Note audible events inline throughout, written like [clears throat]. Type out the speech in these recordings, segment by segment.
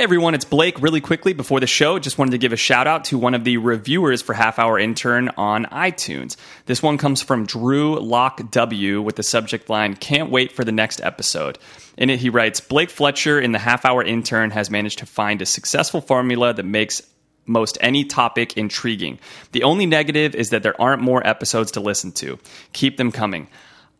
Hey everyone, it's Blake. Really quickly before the show, just wanted to give a shout out to one of the reviewers for Half Hour Intern on iTunes. This one comes from Drew Lock W with the subject line Can't wait for the next episode. In it, he writes Blake Fletcher in the Half Hour Intern has managed to find a successful formula that makes most any topic intriguing. The only negative is that there aren't more episodes to listen to. Keep them coming.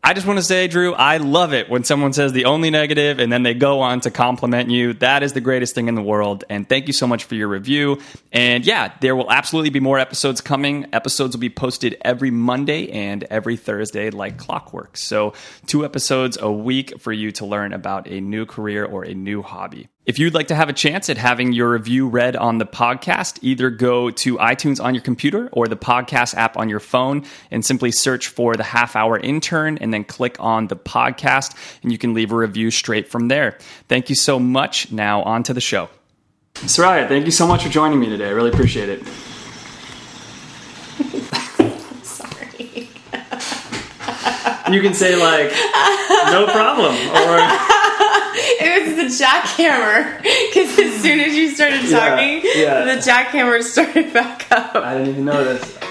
I just want to say, Drew, I love it when someone says the only negative and then they go on to compliment you. That is the greatest thing in the world. And thank you so much for your review. And yeah, there will absolutely be more episodes coming. Episodes will be posted every Monday and every Thursday, like clockwork. So, two episodes a week for you to learn about a new career or a new hobby. If you'd like to have a chance at having your review read on the podcast, either go to iTunes on your computer or the podcast app on your phone and simply search for the half hour intern and then click on the podcast and you can leave a review straight from there. Thank you so much. Now on to the show. Soraya, thank you so much for joining me today. I really appreciate it. [laughs] Sorry. You can say like no problem or It was the jackhammer. Because as hmm. soon as you started talking, yeah. the jackhammer started back up. I didn't even know this.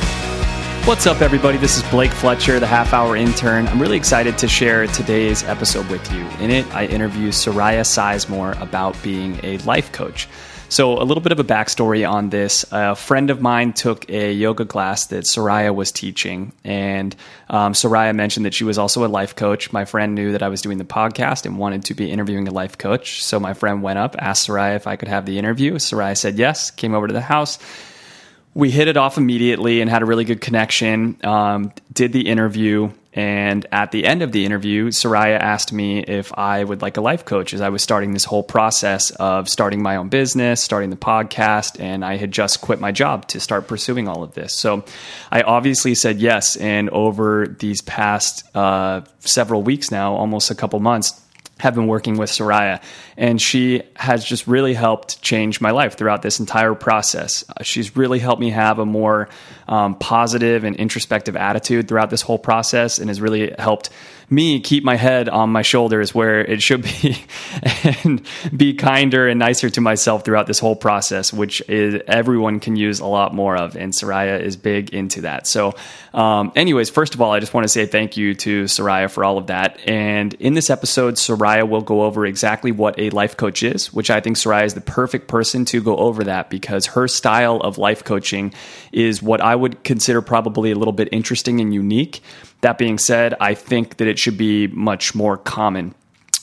What's up, everybody? This is Blake Fletcher, the half hour intern. I'm really excited to share today's episode with you. In it, I interview Soraya Sizemore about being a life coach. So, a little bit of a backstory on this. A friend of mine took a yoga class that Soraya was teaching, and um, Soraya mentioned that she was also a life coach. My friend knew that I was doing the podcast and wanted to be interviewing a life coach. So, my friend went up, asked Soraya if I could have the interview. Soraya said yes, came over to the house we hit it off immediately and had a really good connection. Um, did the interview, and at the end of the interview, Soraya asked me if I would like a life coach as I was starting this whole process of starting my own business, starting the podcast, and I had just quit my job to start pursuing all of this. So I obviously said yes. And over these past uh, several weeks now, almost a couple months, have been working with Soraya, and she has just really helped change my life throughout this entire process. Uh, she's really helped me have a more um, positive and introspective attitude throughout this whole process, and has really helped me keep my head on my shoulders where it should be, [laughs] and be kinder and nicer to myself throughout this whole process, which is everyone can use a lot more of, and Soraya is big into that. So, um, anyways, first of all, I just want to say thank you to Soraya for all of that. And in this episode, Soraya will go over exactly what a life coach is, which I think Soraya is the perfect person to go over that because her style of life coaching is what I would consider probably a little bit interesting and unique. That being said, I think that it should be much more common.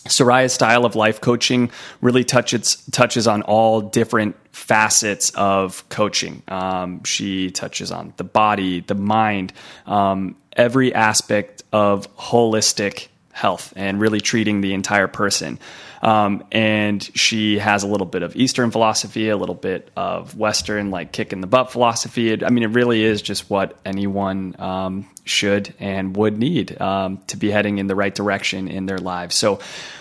Soraya's style of life coaching really touches touches on all different facets of coaching. Um, she touches on the body, the mind, um, every aspect of holistic health, and really treating the entire person. Um, and she has a little bit of Eastern philosophy, a little bit of Western, like kick in the butt philosophy. It- I mean, it really is just what anyone um, should and would need um, to be heading in the right direction in their lives. So,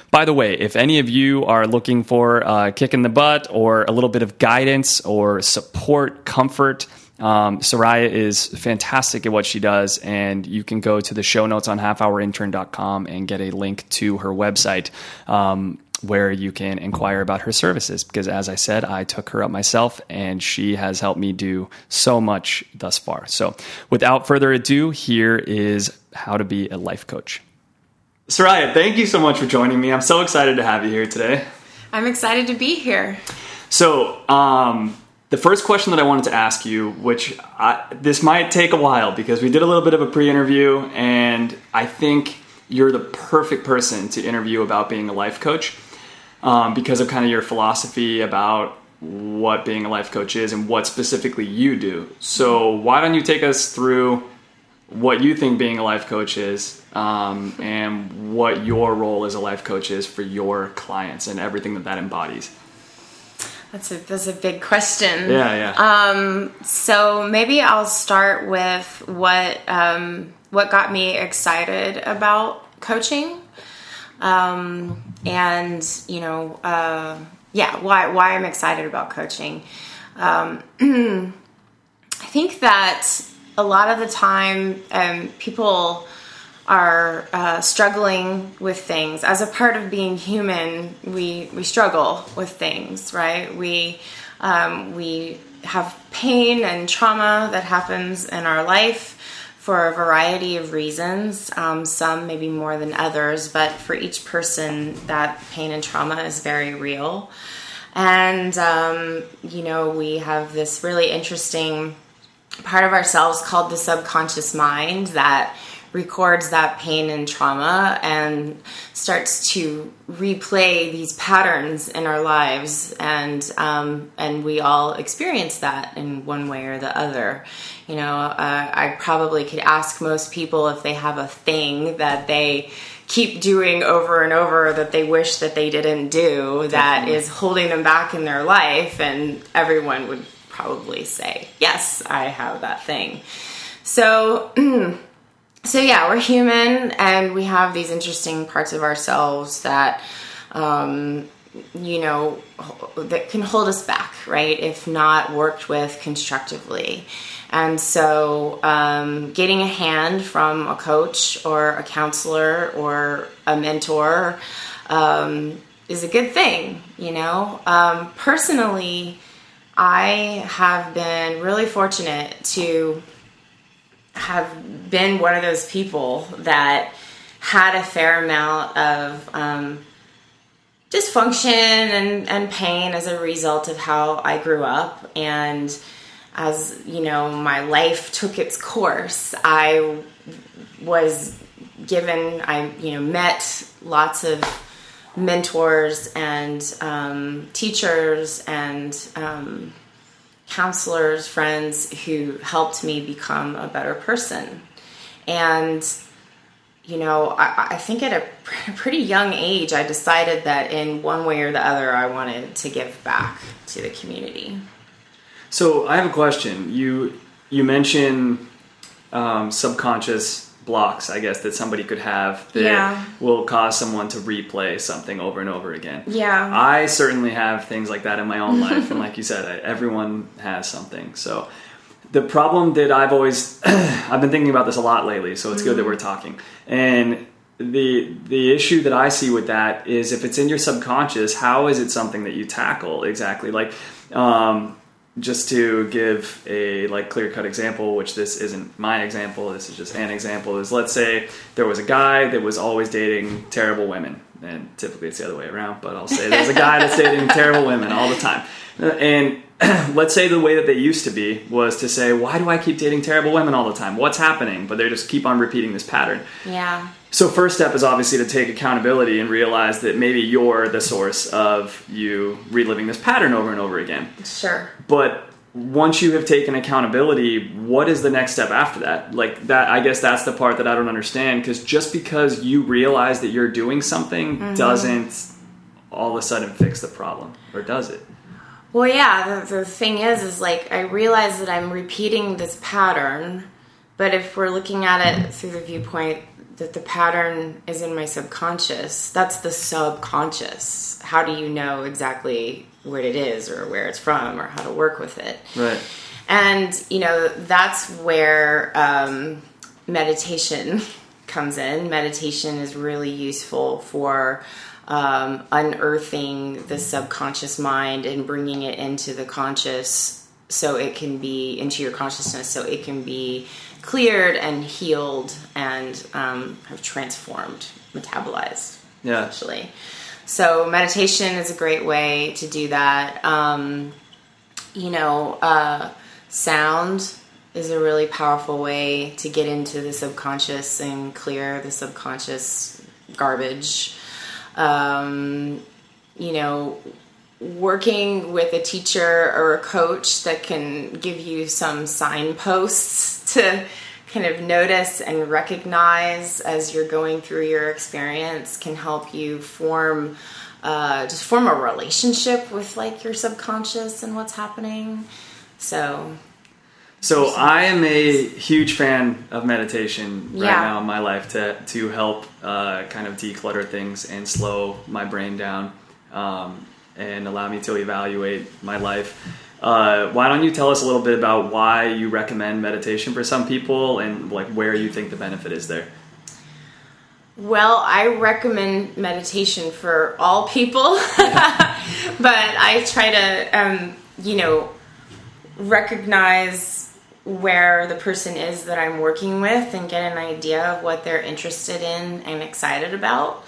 by the way, if any of you are looking for a kick in the butt or a little bit of guidance or support, comfort, um, Soraya is fantastic at what she does, and you can go to the show notes on halfhourintern.com and get a link to her website. Um, where you can inquire about her services because as i said i took her up myself and she has helped me do so much thus far so without further ado here is how to be a life coach soraya thank you so much for joining me i'm so excited to have you here today I'm excited to be here. so, um, the first question that I wanted to ask you, which I, this might take a while because we did a little bit of a pre-interview, and I think you're the perfect person to interview about being a life coach um, because of kind of your philosophy about what being a life coach is and what specifically you do. So, why don't you take us through what you think being a life coach is um, and what your role as a life coach is for your clients and everything that that embodies? That's a that's a big question. Yeah, yeah. Um, so maybe I'll start with what um, what got me excited about coaching, um, and you know, uh, yeah, why why I'm excited about coaching. Um, [clears throat] I think that a lot of the time, um, people are uh, struggling with things. As a part of being human, we we struggle with things, right? We um, we have pain and trauma that happens in our life for a variety of reasons. Um, some maybe more than others, but for each person, that pain and trauma is very real. And um, you know, we have this really interesting part of ourselves called the subconscious mind that records that pain and trauma and starts to replay these patterns in our lives and um, and we all experience that in one way or the other. You know uh, i probably could ask most people if they have a thing that they keep doing over and over that they wish that they didn't do that is holding them back in their life and everyone would probably say yes i have that thing. So [clears throat] so yeah, we're human and we have these interesting parts of ourselves that, um, you know, that can hold us back, right? If not worked with constructively. And so, um, getting a hand from a coach or a counselor or a mentor um, is a good thing, you know. Um, personally, I have been really fortunate to have been one of those people that had a fair amount of um, dysfunction and, and pain as a result of how I grew up. And as you know, my life took its course, I was given, I you know, met lots of mentors and um, teachers and um, counselors, friends who helped me become a better person. And, you know, I, I, think at a [laughs] pretty young age, I decided that in one way or the other, I wanted to give back to the community. So I have a question. You you mentioned um, subconscious blocks, I guess, that somebody could have that yeah. will cause someone to replay something over and over again. Yeah. I certainly have things like that in my own [laughs] life. and like you said, I, everyone has something. So the problem that I've always, [clears throat] I've been thinking about this a lot lately, so it's mm-hmm. good that mm-hmm. we're talking. And the the issue that I see with that is if it's in your subconscious, how is it something that you tackle exactly? Like, um, just to give a like clear cut example, which this isn't my example, this is just an example, is let's say there was a guy that was always dating terrible women. And typically it's the other way around, but I'll say there's a guy that's dating terrible women all the time. And [clears throat] let's say the way that they used to be was to say, why do I keep dating terrible women all the time? What's happening? But they just keep on repeating this pattern. Yeah. So first step is obviously to take accountability and realize that maybe you're the source of you reliving this pattern over and over again. Sure. But once you have taken accountability, what is the next step after that? Like that I guess that's the part that I don't understand because just because you realize that you're doing something mm-hmm. doesn't all of a sudden fix the problem or does it? Well, yeah, the, the thing is is like I realize that I'm repeating this pattern, but if we're looking at it through the viewpoint that the pattern is in my subconscious. That's the subconscious. How do you know exactly what it is or where it's from or how to work with it? Right. And, you know, that's where um, meditation [laughs] comes in. Meditation is really useful for um, unearthing the subconscious mind and bringing it into the conscious so it can be into your consciousness so it can be cleared and healed and um, have transformed, metabolized, yeah. essentially. So meditation is a great way to do that. Um, you know, uh, sound is a really powerful way to get into the subconscious and clear the subconscious garbage. Um, you know, working with a teacher or a coach that can give you some signposts [laughs] to kind of notice and recognize as you're going through your experience can help you form uh, just form a relationship with like your subconscious and what's happening. So So I am a huge fan of meditation right Yeah. now in my life to to help uh, kind of declutter things and slow my brain down um, and allow me to evaluate my life. Uh, why don't you tell us a little bit about why you recommend meditation for some people and like where you think the benefit is there? Well, I recommend meditation for all people, [laughs] but I try to, um, you know, recognize where the person is that I'm working with and get an idea of what they're interested in and excited about.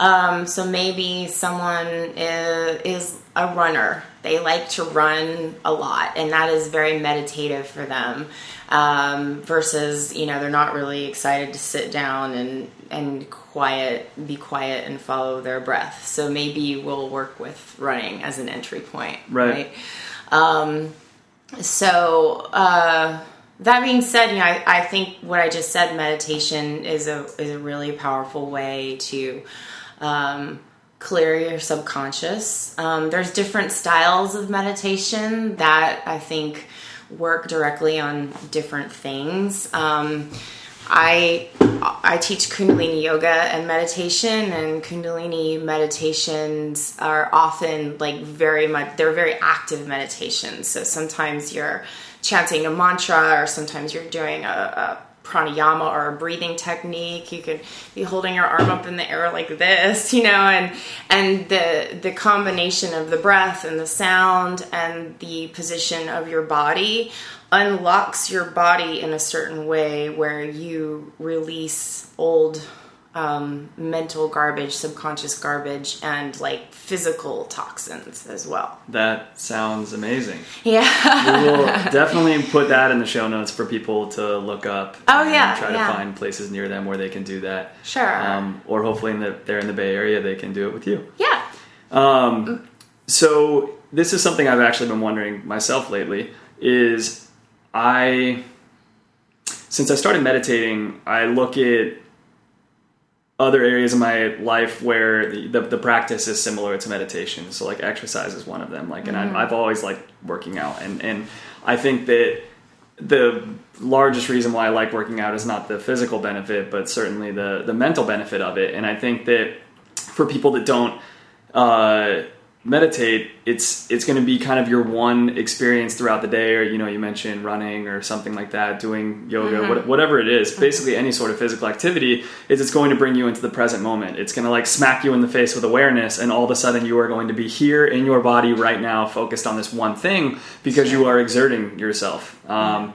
Um, so maybe someone is, is a runner. They like to run a lot, and that is very meditative for them. Um, versus, you know, they're not really excited to sit down and and quiet, be quiet, and follow their breath. So maybe we'll work with running as an entry point, Right. right? Um, so uh, that being said, you know, I, I think what I just said, meditation is a is a really powerful way to um, clear your subconscious. Um, there's different styles of meditation that I think work directly on different things. Um, I I teach Kundalini yoga and meditation, and Kundalini meditations are often like very much they're very active meditations. So sometimes you're chanting a mantra, or sometimes you're doing a, a pranayama or a breathing technique. You could be holding your arm up in the air like this, [laughs] you know, and and the the combination of the breath and the sound and the position of your body unlocks your body in a certain way where you release old um, mental garbage, subconscious garbage, and like physical toxins as well. That sounds amazing. Yeah. We will [laughs] definitely put that in the show notes for people to look up. Oh, and yeah, try yeah. to find places near them where they can do that. Sure. Um, or hopefully, in the, they're in the Bay Area, they can do it with you. yeah. Um, so this is something I've actually been wondering myself lately. Is I since I started meditating, I look at other areas of my life where the, the, the practice is similar to meditation. So like exercise is one of them. Like, and I've, I've always liked working out, and and I think that the largest reason why I like working out is not the physical benefit, but certainly the the mental benefit of it. And I think that for people that don't uh, meditate, it's it's going to be kind of your one experience throughout the day, or you know, you mentioned running or something like that, doing yoga, what, whatever it is. Basically, any sort of physical activity is it's going to bring you into the present moment. It's going to like smack you in the face with awareness, and all of a sudden you are going to be here in your body right now, focused on this one thing because you are exerting yourself. Um,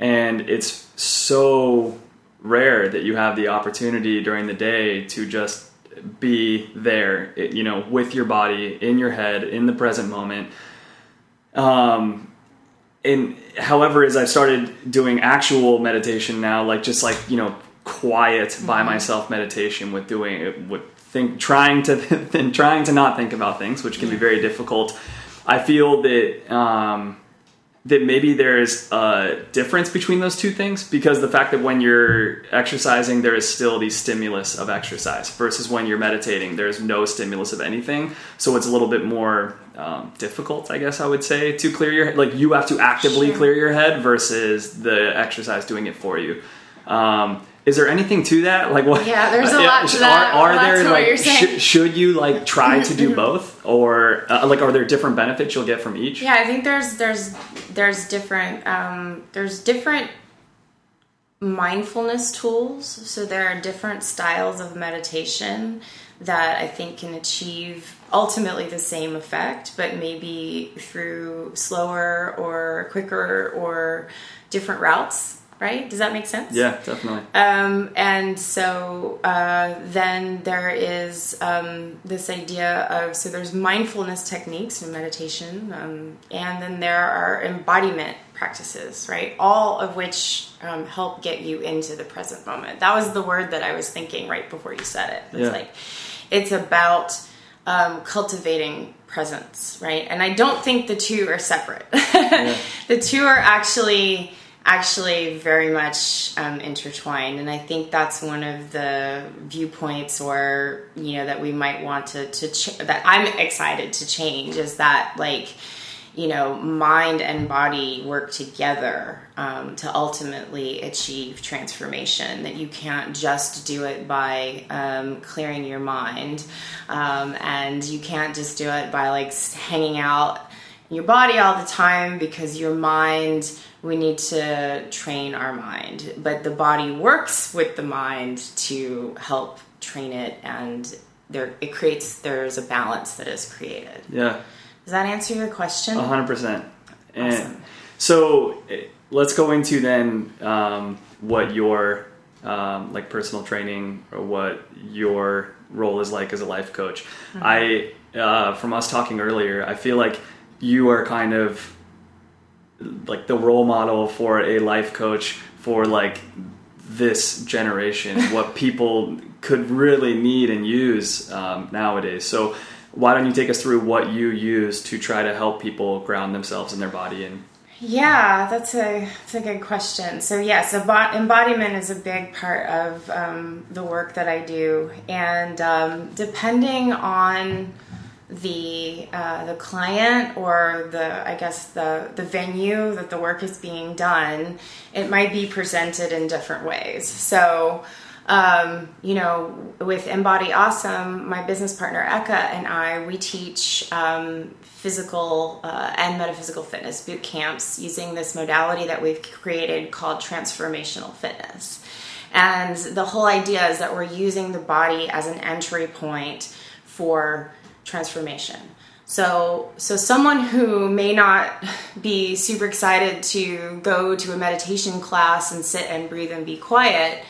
and it's so rare that you have the opportunity during the day to just be there you know with your body in your head in the present moment. Um and however as i've started doing actual meditation now like just like you know quiet by myself meditation with doing it with think trying to [laughs] and trying to not think about things which can be very difficult i feel that um that maybe there's a difference between those two things because the fact that when you're exercising there is still the stimulus of exercise versus when you're meditating there's no stimulus of anything so it's a little bit more um, difficult i guess i would say to clear your head. like you have to actively Sure. clear your head versus the exercise doing it for you um, is there anything to that like what Yeah, there's a [laughs] lot to are- that. are, Lots there like you're saying. sh- should you like try to do [laughs] both or uh, like are there different benefits you'll get from each Yeah, I think there's there's there's different um, there's different mindfulness tools. So there are different styles of meditation that I think can achieve ultimately the same effect, but maybe through slower or quicker or different routes. Right? Does that make sense? yeah definitely Um, and so uh, then there is um, this idea of so there's mindfulness techniques and meditation, um, and then there are embodiment practices, right? All of which um, help get you into the present moment. That was the word that I was thinking right before you said it. It's Yeah. like it's about um, cultivating presence, right? And I don't think the two are separate. [laughs] the two are actually actually very much um, intertwined, and I think that's one of the viewpoints, or you know, that we might want to to ch- that I'm excited to change is that like you know, mind and body work together um, to ultimately achieve transformation. That you can't just do it by um, clearing your mind, um, and you can't just do it by like hanging out your body all the time because your mind. We need to train our mind, but the body works with the mind to help train it, and there it creates. There's a balance that is created. Yeah. Does that answer your question? A hundred percent. And Awesome. so eh, let's go into then um, what your um, like personal training or what your role is like as a life coach. I uh, from us talking earlier, I feel like you are kind of like the role model for a life coach for like this generation, [laughs] what people could really need and use um, nowadays. So, why don't you take us through what you use to try to help people ground themselves in their body and Yeah, that's a that's a good question. So yes, embodiment is a big part of um, the work that I do, and um, depending on the uh, the client or the I guess the the venue that the work is being done, it might be presented in different ways. So. Um, you know, with Embody Awesome, my business partner Eka and I, we teach um, physical uh, and metaphysical fitness boot camps using this modality that we've created called transformational fitness. And the whole idea is that we're using the body as an entry point for transformation. So, so someone who may not be super excited to go to a meditation class and sit and breathe and be quiet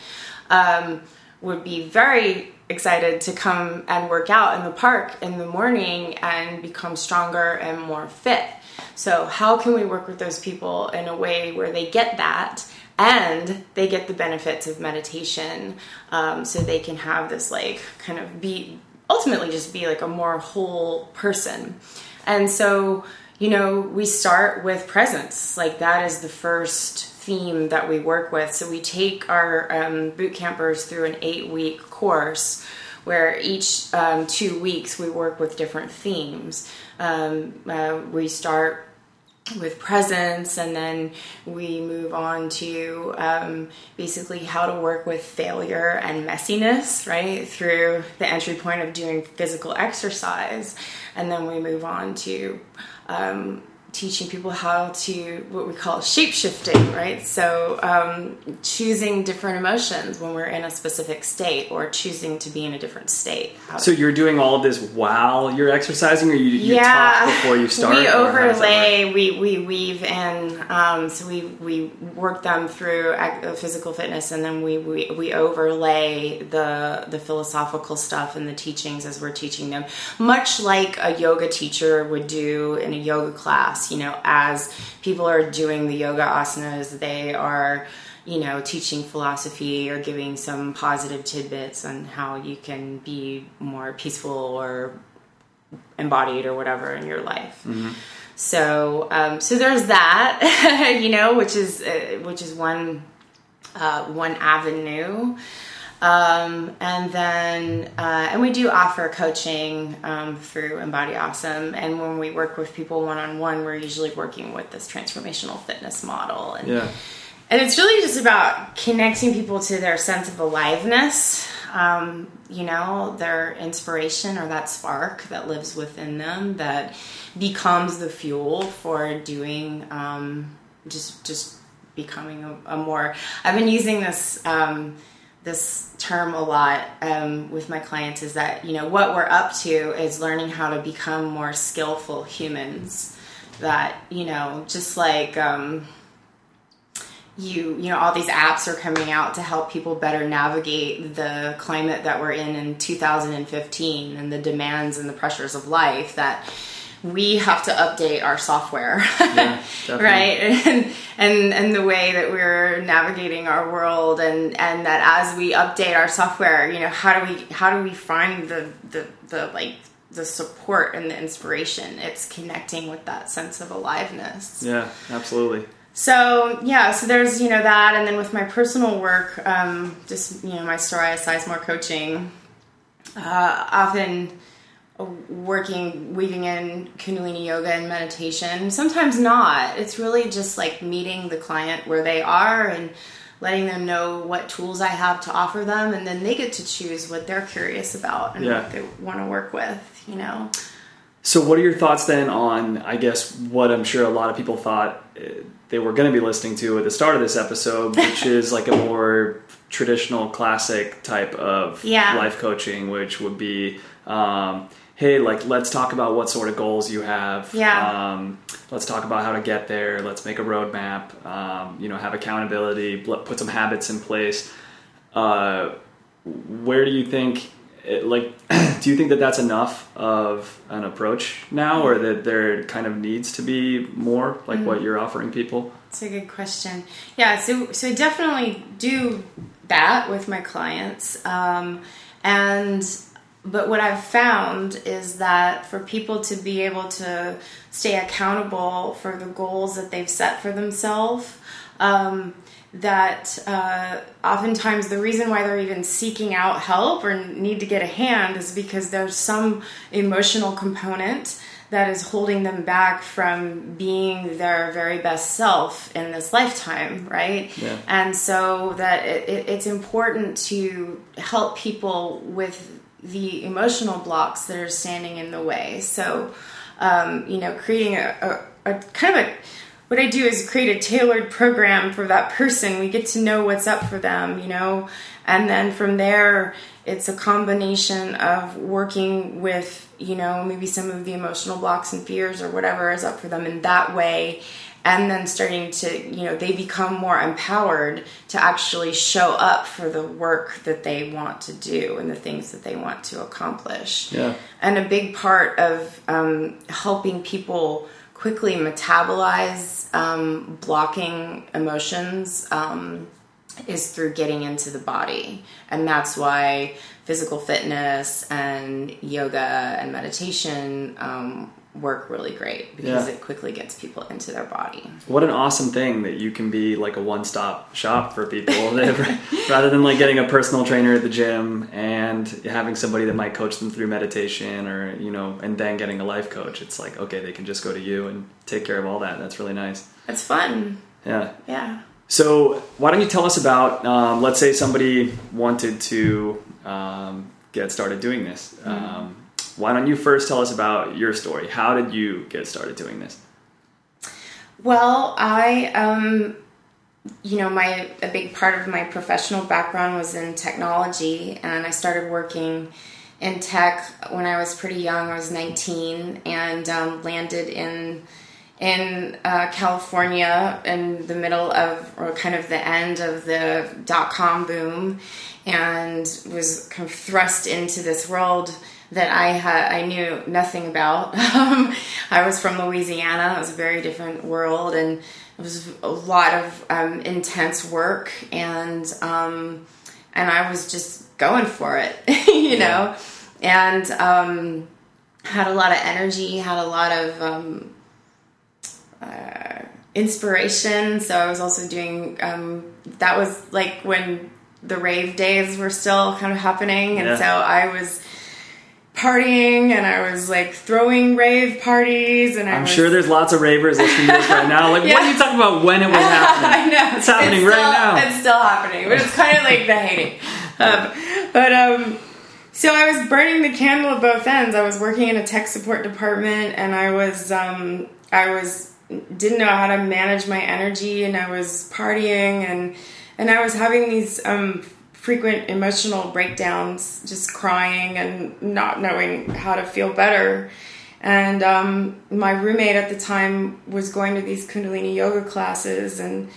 um, would be very excited to come and work out in the park in the morning and become stronger and more fit. So, how can we work with those people in a way where they get that and they get the benefits of meditation um, so they can have this, like, kind of be ultimately just be like a more whole person? And so, you know, we start with presence. Like, that is the first theme that we work with. So we take our um, boot campers through an eight week course where each um, two weeks we work with different themes. Um, uh, we start with presence and then we move on to um, basically how to work with failure and messiness right through the entry point of doing physical exercise. And then we move on to um, teaching people how to what we call shape shifting, right? So um, choosing different emotions when we're in a specific state, or choosing to be in a different state. So you're doing all of this while you're exercising or you, you talk before you start We or how does that work? overlay, we, we weave in, um, so we, we work them through uh, physical fitness and then we, we, we overlay the, the philosophical stuff and the teachings as we're teaching them, much like a yoga teacher would do in a yoga class. You know, as people are doing the yoga asanas, they are you know, teaching philosophy or giving some positive tidbits on how you can be more peaceful or embodied or whatever in your life. So, um, so there's that, [laughs] you know, which is uh, which is one uh, one avenue. Um, and then, uh, and we do offer coaching um, through Embody Awesome. And when we work with people one on one, we're usually working with this transformational fitness model. And Yeah. and it's really just about connecting people to their sense of aliveness, um, you know, their inspiration or that spark that lives within them that becomes the fuel for doing um, just just becoming a, a more. I've been using this um, this term a lot um, with my clients. Is that you know what we're up to is learning how to become more skillful humans. That you know, just like. Um, you you know all these apps are coming out to help people better navigate the climate that we're in in 2015 and the demands and the pressures of life that we have to update our software [laughs] definitely. right and, and and the way that we're navigating our world and and that as we update our software you know how do we how do we find the the, the like the support and the inspiration it's connecting with that sense of aliveness Yeah, absolutely. So yeah, so there's you know that, and then with my personal work, um, just you know my Soraya Sizemore coaching, uh, often working weaving in kundalini yoga and meditation sometimes not it's really just like meeting the client where they are and letting them know what tools i have to offer them and then they get to choose what they're curious about and Yeah. what they want to work with you know So, what are your thoughts then on, I guess, what I'm sure a lot of people thought uh, they were going to be listening to at the start of this episode, [laughs] which is like a more traditional, classic type of Yeah. life coaching, which would be, um, hey, like, let's talk about what sort of goals you have. Yeah. Um, let's talk about how to get there. Let's make a roadmap. Um, you know, have accountability. Put some habits in place. Uh, where do you think it, like [clears throat] do you think that that's enough of an approach now or that there kind of needs to be more like what you're offering people It's a good question. Yeah, so so I definitely do that with my clients, um, and but what I've found is that for people to be able to stay accountable for the goals that they've set for themselves. Um, that uh, oftentimes the reason why they're even seeking out help or need to get a hand is because there's some emotional component that is holding them back from being their very best self in this lifetime, right? Yeah. And so that it, it, it's important to help people with the emotional blocks that are standing in the way. So, um, you know, creating a, a, a kind of a what I do is create a tailored program for that person. We get to know what's up for them, you know, and then from there, it's a combination of working with, you know, maybe some of the emotional blocks and fears or whatever is up for them in that way. And then starting to, you know, they become more empowered to actually show up for the work that they want to do and the things that they want to accomplish. Yeah. And a big part of um, helping people quickly metabolize um, blocking emotions um, is through getting into the body. And that's why physical fitness and yoga and meditation um, work really great because Yeah. it quickly gets people into their body. what an awesome thing that you can be like a one-stop shop for people [laughs] rather than like getting a personal trainer at the gym and having somebody that might coach them through meditation or you know and then getting a life coach it's like okay they can just go to you and take care of all that that's really nice That's fun. yeah Yeah. So, why don't you tell us about, um, let's say somebody wanted to um, get started doing this. Um, why don't you first tell us about your story? How did you get started doing this? Well, I, um, you know, my a big part of my professional background was in technology, and I started working in tech when I was pretty young. I was 19 and um, landed in in uh, California in the middle of, or kind of the end of the dot com boom, and was kind of thrust into this world that I had I knew nothing about. [laughs] Um, I was from Louisiana. It was a very different world, and it was a lot of um, intense work, and um, and I was just going for it, [laughs] you know, and um, had a lot of energy, had a lot of um, uh, inspiration. So I was also doing um, that was like when the rave days were still kind of happening, and Yeah. so I was partying and I was like throwing rave parties and I I'm was, sure there's lots of ravers listening to this right now. Like, what are you [laughs] talking about when it was happening? [laughs] I know It's happening right still- now. It's still happening, but it's kind of like the hating. [laughs] Um, but um, so I was burning the candle at both ends. I was working in a tech support department, and I was um, I was didn't know how to manage my energy, and I was partying, and and I was having these um, frequent emotional breakdowns, just crying and not knowing how to feel better. And um, my roommate at the time was going to these Kundalini yoga classes, and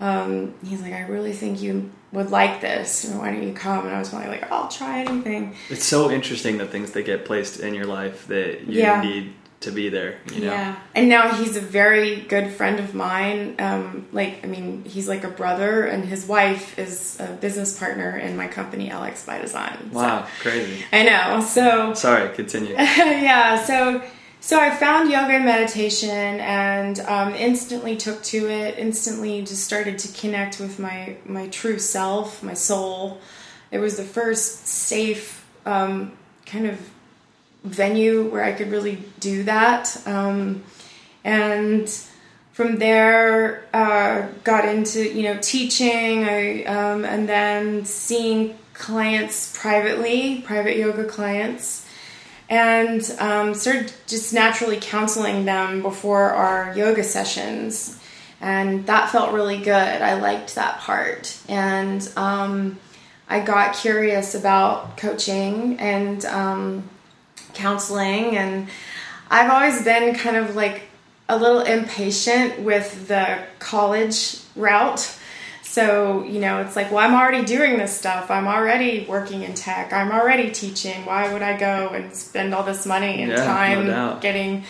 um, he's like, "I really think you would like this. Why don't you come?" And I was probably like, "I'll try anything." It's so interesting the things that get placed in your life that you Yeah. need to be there. You know? Yeah, and now he's a very good friend of mine. Um, like, I mean, he's like a brother, and his wife is a business partner in my company, LX by Design. So- Wow, crazy. I know. So Sorry, continue. [laughs] yeah, so So I found yoga and meditation and um, instantly took to it. Instantly just started to connect with my my true self, my soul. It was the first safe um, kind of venue where I could really do that. Um, and from there, uh, got into you know teaching, I, um, and then seeing clients privately, private yoga clients, and um, started just naturally counseling them before our yoga sessions, and that felt really good. I liked that part, and um, I got curious about coaching and um, counseling, and I've always been kind of like a little impatient with the college route. So, you know, it's like, well, I'm already doing this stuff. I'm already working in tech. I'm already teaching. Why would I go and spend all this money and Yeah, time doubt. getting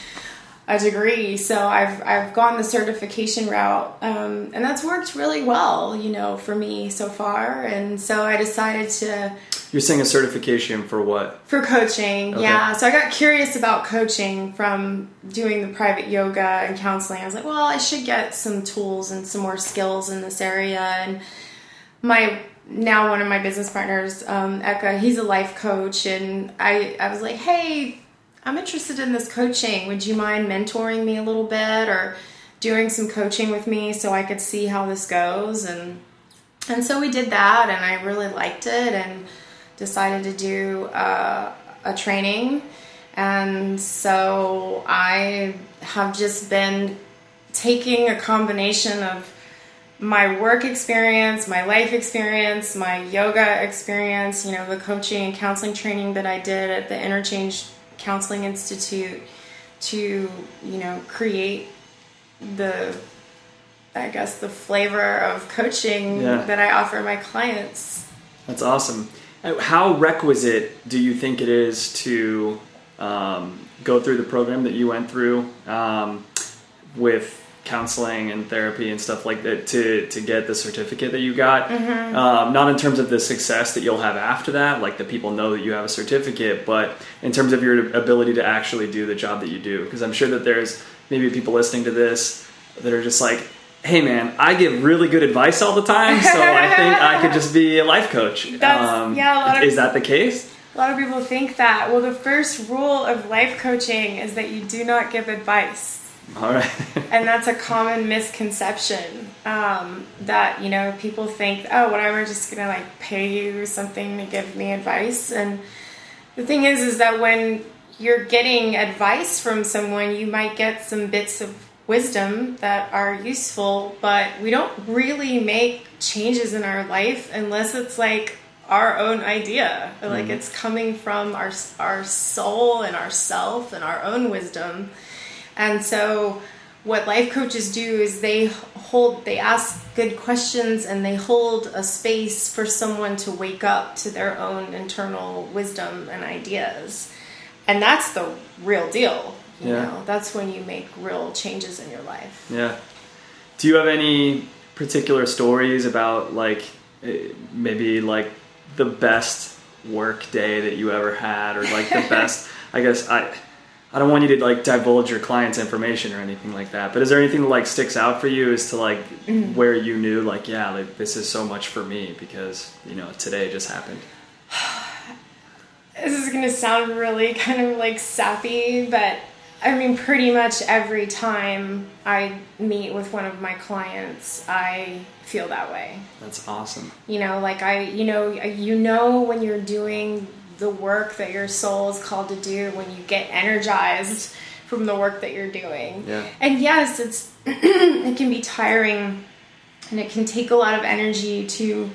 a degree? So I've I've gone the certification route, um, and that's worked really well, you know, for me so far. And so I decided to You're saying a certification for what? for coaching, Okay. yeah. So I got curious about coaching from doing the private yoga and counseling. I was like, well, I should get some tools and some more skills in this area. And my now one of my business partners, um, Eka, he's a life coach, and I I was like, hey, I'm interested in this coaching. Would you mind mentoring me a little bit or doing some coaching with me so I could see how this goes and and so we did that and i really liked it and decided to do uh, a training and so i have just been taking a combination of my work experience my life experience my yoga experience you know the coaching and counseling training that i did at the interchange counseling institute to you know create the I guess the flavor of coaching Yeah. that I offer my clients. That's awesome. Uh, How requisite do you think it is to um, go through the program that you went through um, with counseling and therapy and stuff like that to to get the certificate that you got? Um, not in terms of the success that you'll have after that, like the people know that you have a certificate, but in terms of your ability to actually do the job that you do. Because I'm sure that there's maybe people listening to this that are just like. Hey man, I give really good advice all the time, so I think I could just be a life coach. [laughs] Um, yeah, a lot of- is that the case? A lot of people think that. Well, the first rule of life coaching is that you do not give advice. All right. [laughs] And that's a common misconception um, that, you know, people think, oh, whatever, just to like pay you something to give me advice. And the thing is, is that when you're getting advice from someone, you might get some bits of wisdom that are useful, but we don't really make changes in our life unless it's like our own idea, like it's coming from our our soul and our self and our own wisdom. And so what life coaches do is they hold they ask good questions and they hold a space for someone to wake up to their own internal wisdom and ideas. And that's the real deal. You Yeah. know, that's when you make real changes in your life. Yeah. Do you have any particular stories about like eh, maybe like the best work day that you ever had or like the [laughs] best I guess I I don't want you to like divulge your client's information or anything like that. But is there anything that like sticks out for you as to like mm-hmm. where you knew like yeah, like this is so much for me because, you know, today just happened. [sighs] This is going to sound really [laughs] kind of like sappy, but I mean, pretty much every time I meet with one of my clients, I feel that way. That's awesome. You know, like I, you know, you know when you're doing the work that your soul is called to do, when you get energized from the work that you're doing. Yeah. And yes, it's [clears throat] it can be tiring, and it can take a lot of energy to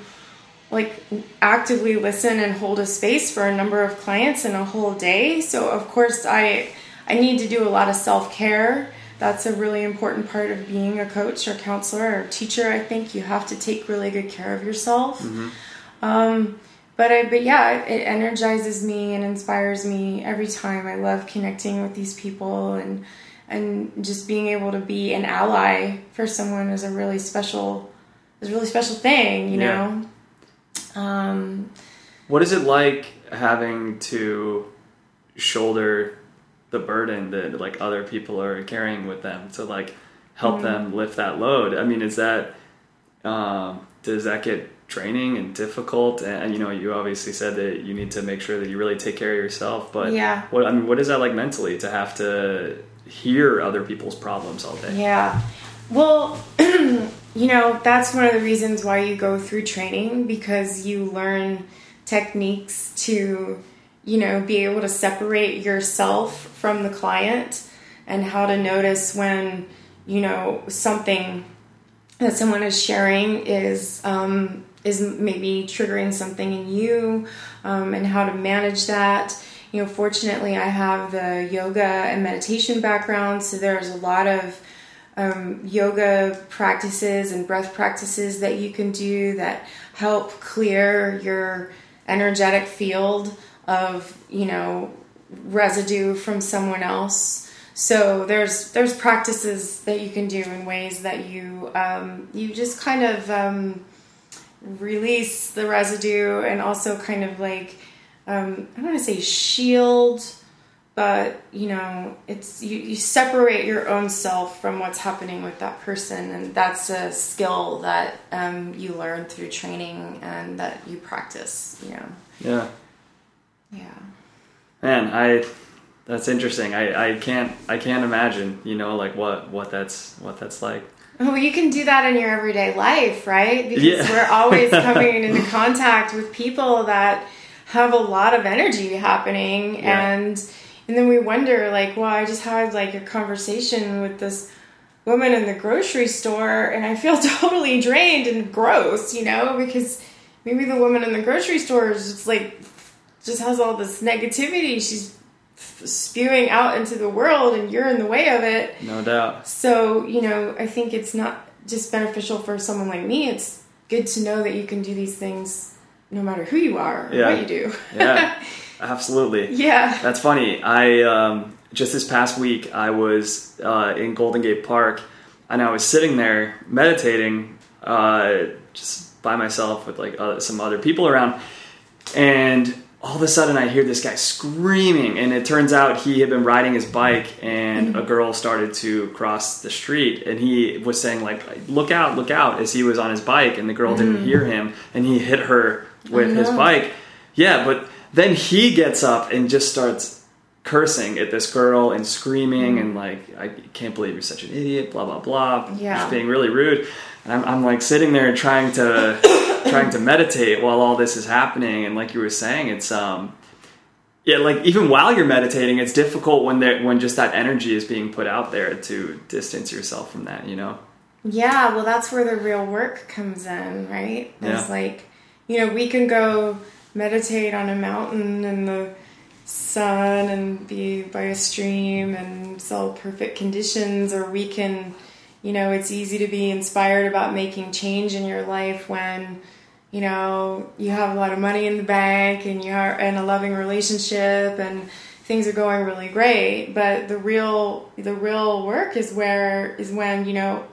like actively listen and hold a space for a number of clients in a whole day. So of course I I need to do a lot of self-care. That's a really important part of being a coach or counselor or teacher. I think you have to take really good care of yourself. Um, but I, but yeah, it energizes me and inspires me every time. I love connecting with these people and and just being able to be an ally for someone is a really special is a really special thing, you Yeah. know. Um, What is it like having to shoulder the burden that like other people are carrying with them to like help them lift that load. I mean, is that um, does that get training and difficult? And, and, you know, you obviously said that you need to make sure that you really take care of yourself. But Yeah. what I mean, what is that like mentally to have to hear other people's problems all day? Yeah. Well, [clears throat] you know, that's one of the reasons why you go through training because you learn techniques to, you know, be able to separate yourself from the client and how to notice when, you know, something that someone is sharing is um, is maybe triggering something in you um, and how to manage that. You know fortunately i have the yoga and meditation background so there's a lot of um, yoga practices and breath practices that you can do that help clear your energetic field of you know residue from someone else. So there's there's practices that you can do in ways that you um, you just kind of um, release the residue and also kind of like um, I don't want to say shield, but you know it's you, you separate your own self from what's happening with that person, and that's a skill that um, you learn through training and that you practice. You know, Yeah. yeah. Man, I that's interesting. I, I can't I can't imagine, you know, like what what that's what that's like. Well, you can do that in your everyday life, right? Because Yeah. we're always [laughs] coming into contact with people that have a lot of energy happening Yeah. and and then we wonder like, well, I just had like a conversation with this woman in the grocery store and I feel [laughs] totally drained and gross, you know, because maybe the woman in the grocery store is just like just has all this negativity she's spewing out into the world and you're in the way of it. No doubt. So, you know, I think it's not just beneficial for someone like me. It's good to know that you can do these things no matter who you are or Yeah. what you do. Yeah. [laughs] absolutely. yeah. That's funny. I um, just this past week I was uh, in Golden Gate Park, and I was sitting there meditating, uh, just by myself with like uh, some other people around, and all of a sudden I hear this guy screaming, and it turns out he had been riding his bike, and a mm-hmm. girl started to cross the street, and he was saying like, "Look out, look out!" as he was on his bike, and the girl didn't mm. hear him, and he hit her with his oh, bike. Yeah, but then he gets up and just starts cursing at this girl and screaming mm. and like, I can't believe you're such an idiot, blah blah blah. Yeah. just being really rude. And I'm, I'm like sitting there trying to [coughs] trying to meditate while all this is happening. And like you were saying, it's um, yeah, like even while you're meditating, it's difficult when there when just that energy is being put out there to distance yourself from that. You know? Yeah, well, that's where the real work comes in, right? Yeah. It's like, you know, we can go meditate on a mountain in the sun and be by a stream and it's all perfect conditions, or we can, you know, it's easy to be inspired about making change in your life when, you know, you have a lot of money in the bank and you are in a loving relationship and things are going really great. But the real, the real work is where, is when, you know,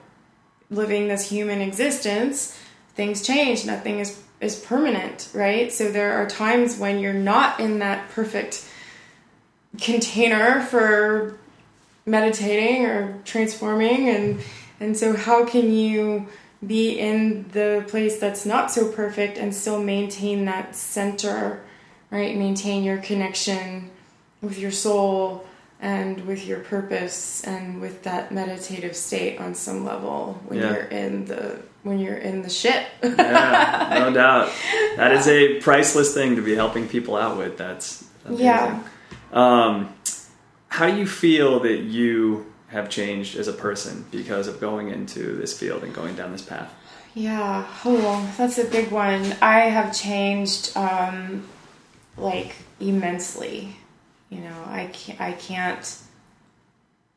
living this human existence, things change. Nothing is is permanent, right? So there are times when you're not in that perfect container for meditating or transforming and and so how can you be in the place that's not so perfect and still maintain that center, right? Maintain your connection with your soul and with your purpose and with that meditative state on some level when Yeah. you're in the when you're in the shit. Yeah, no doubt. That is [laughs] a priceless thing to be helping people out with. That's amazing. Yeah. Um, how do you feel that you have changed as a person because of going into this field and going down this path? Yeah, oh, that's a big one. I have changed um, like immensely. You know, I can't, I can't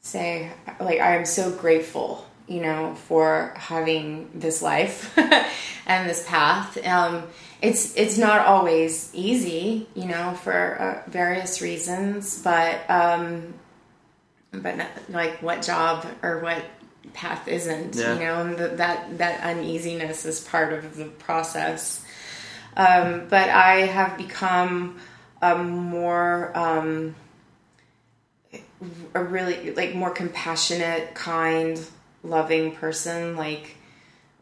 say like I am so grateful, you know, for having this life [laughs] and this path. Um, it's it's not always easy, you know, for uh, various reasons, but um, but not, like what job or what path isn't Yeah. you know and th- that that uneasiness is part of the process um, but i have become a more um, a really like more compassionate, kind, loving person. Like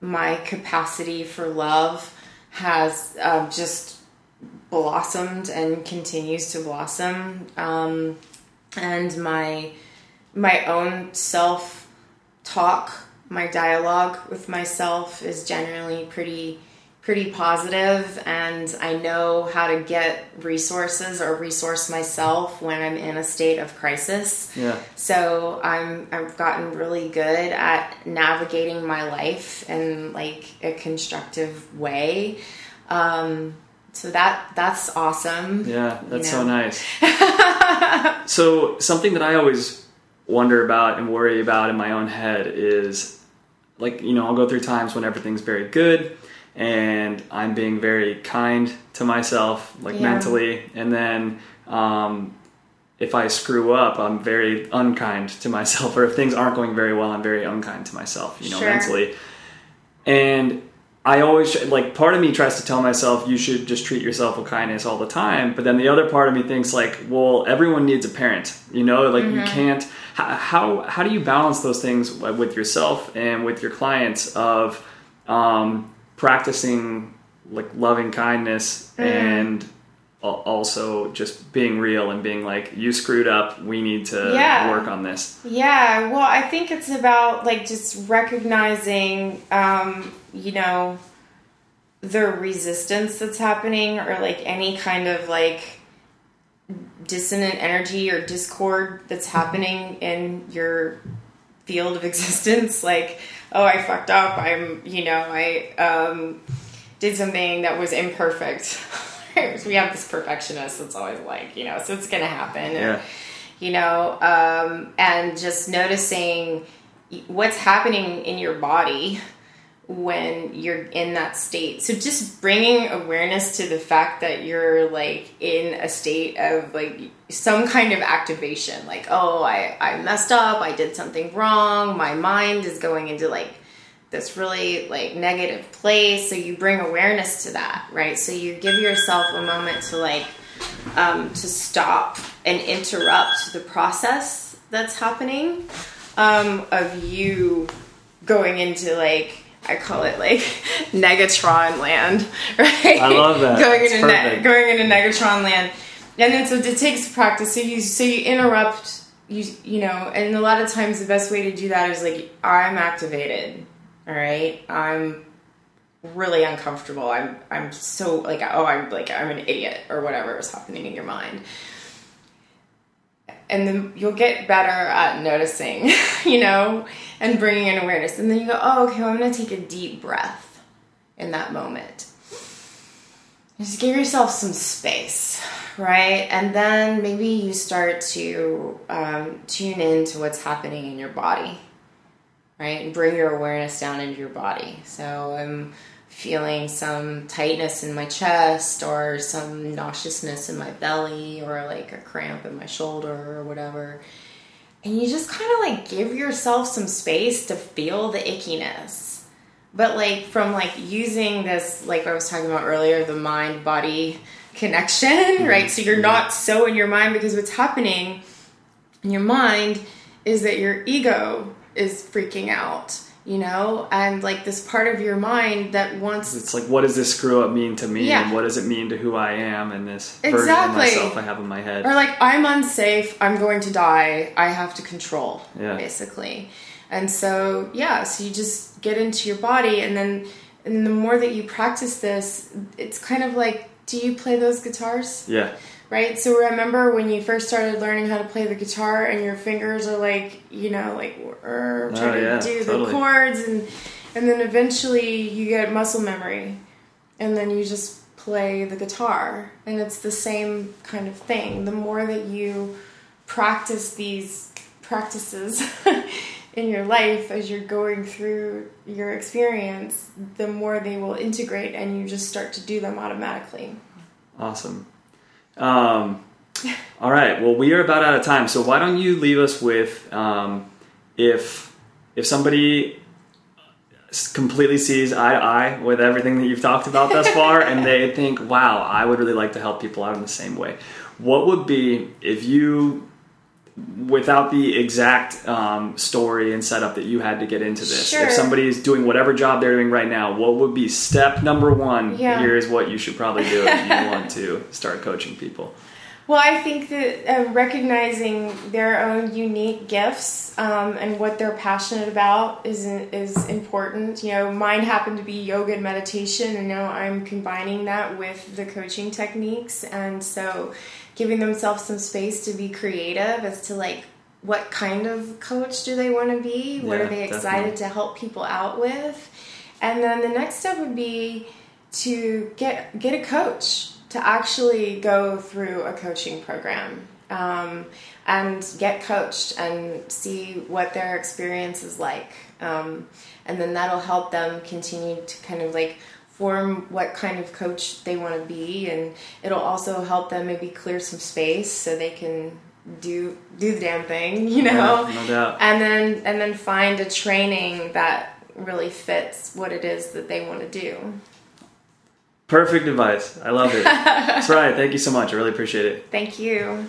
my capacity for love has uh, just blossomed and continues to blossom. Um, and my my own self talk, my dialogue with myself is generally pretty pretty positive and I know how to get resources or resource myself when I'm in a state of crisis. Yeah. So I'm I've gotten really good at navigating my life in like a constructive way. Um, so that that's awesome. Yeah, that's know. so nice. [laughs] so something that I always wonder about and worry about in my own head is like you know I'll go through times when everything's very good and I'm being very kind to myself like Yeah. mentally and then um, if I screw up I'm very unkind to myself [laughs] or if things aren't going very well I'm very unkind to myself you know Sure. mentally and I always like part of me tries to tell myself you should just treat yourself with kindness all the time, but then the other part of me thinks like, well, everyone needs a parent, you know, like you can't. How, how how do you balance those things with yourself and with your clients of um, practicing like loving kindness and also just being real and being like, you screwed up, we need to Yeah. work on this. Yeah, well, I think it's about like just recognizing, um, you know, the resistance that's happening or like any kind of like dissonant energy or discord that's happening in your field of [laughs] existence. Like, oh, I fucked up. I'm, you know, I um, did something that was imperfect. [laughs] we have this perfectionist that's always like, you know, so it's gonna happen. Yeah. you know, um, and just noticing what's happening in your body when you're in that state. So just bringing awareness to the fact that you're like in a state of like some kind of activation, like oh, I I messed up, I did something wrong, my mind is going into like this really like negative place. So you bring awareness to that, right? So you give yourself a moment to like um, to stop and interrupt the process that's happening um, of you going into like I call it like [laughs] Negatron land, [laughs] right? I love that. going It's into ne- going into Negatron land, and then so it takes practice. So you so you interrupt you you know, and a lot of times the best way to do that is like I'm activated, all right. I'm really uncomfortable. I'm I'm so like oh I'm like I'm an idiot or whatever is happening in your mind. And then you'll get better at noticing, [laughs] you know, and bringing in awareness. And then you go, oh, okay, well, I'm going to take a deep breath in that moment. Just give yourself some space, right? And then maybe you start to um, tune into what's happening in your body, right? And bring your awareness down into your body. So I'm feeling some tightness in my chest or some nauseousness in my belly or like a cramp in my shoulder or whatever. And you just kind of like give yourself some space to feel the ickiness. But like from like using this, like I was talking about earlier, the mind body connection, [laughs] mm-hmm. right? So you're mm-hmm. not so in your mind because what's happening in your mind is that your ego is freaking out, you know, and like this part of your mind that wants It's like, what does this screw up mean to me, Yeah. and what does it mean to who I am, and this version of myself I have in my head? or like I'm unsafe, I'm going to die, I have to control, Yeah. basically. And so yeah, so you just get into your body, and then and the more that you practice this, it's kind of like, do you play those guitars? yeah, right? So remember when you first started learning how to play the guitar and your fingers are like, you know, like er, trying Oh, yeah, to do totally. the chords and and then eventually you get muscle memory and then you just play the guitar and it's the same kind of thing. The more that you practice these practices [laughs] in your life as you're going through your experience, the more they will integrate and you just start to do them automatically. awesome. Um, all right, well, we are about out of time, so why don't you leave us with um, if if somebody completely sees eye to eye with everything that you've talked about thus [laughs] far, and they think, "Wow, I would really like to help people out in the same way." What would be if you without the exact um, story and setup that you had to get into this, Sure. if somebody is doing whatever job they're doing right now, what would be step number one? Yeah. Here's what you should probably do if you [laughs] want to start coaching people. Well, I think that uh, recognizing their own unique gifts um, and what they're passionate about is is important. You know, mine happened to be yoga and meditation, and now I'm combining that with the coaching techniques, and so giving themselves some space to be creative as to like what kind of coach do they want to be? What Yeah, are they excited definitely. to help people out with? And then the next step would be to get get a coach to actually go through a coaching program um, and get coached and see what their experience is like um, and then that'll help them continue to kind of like form what kind of coach they want to be and it'll also help them maybe clear some space so they can do do the damn thing [laughs] you know Yeah, no doubt. and then and then find a training that really fits what it is that they want to do Perfect advice. I love it. [laughs] That's right. Thank you so much. I really appreciate it. thank you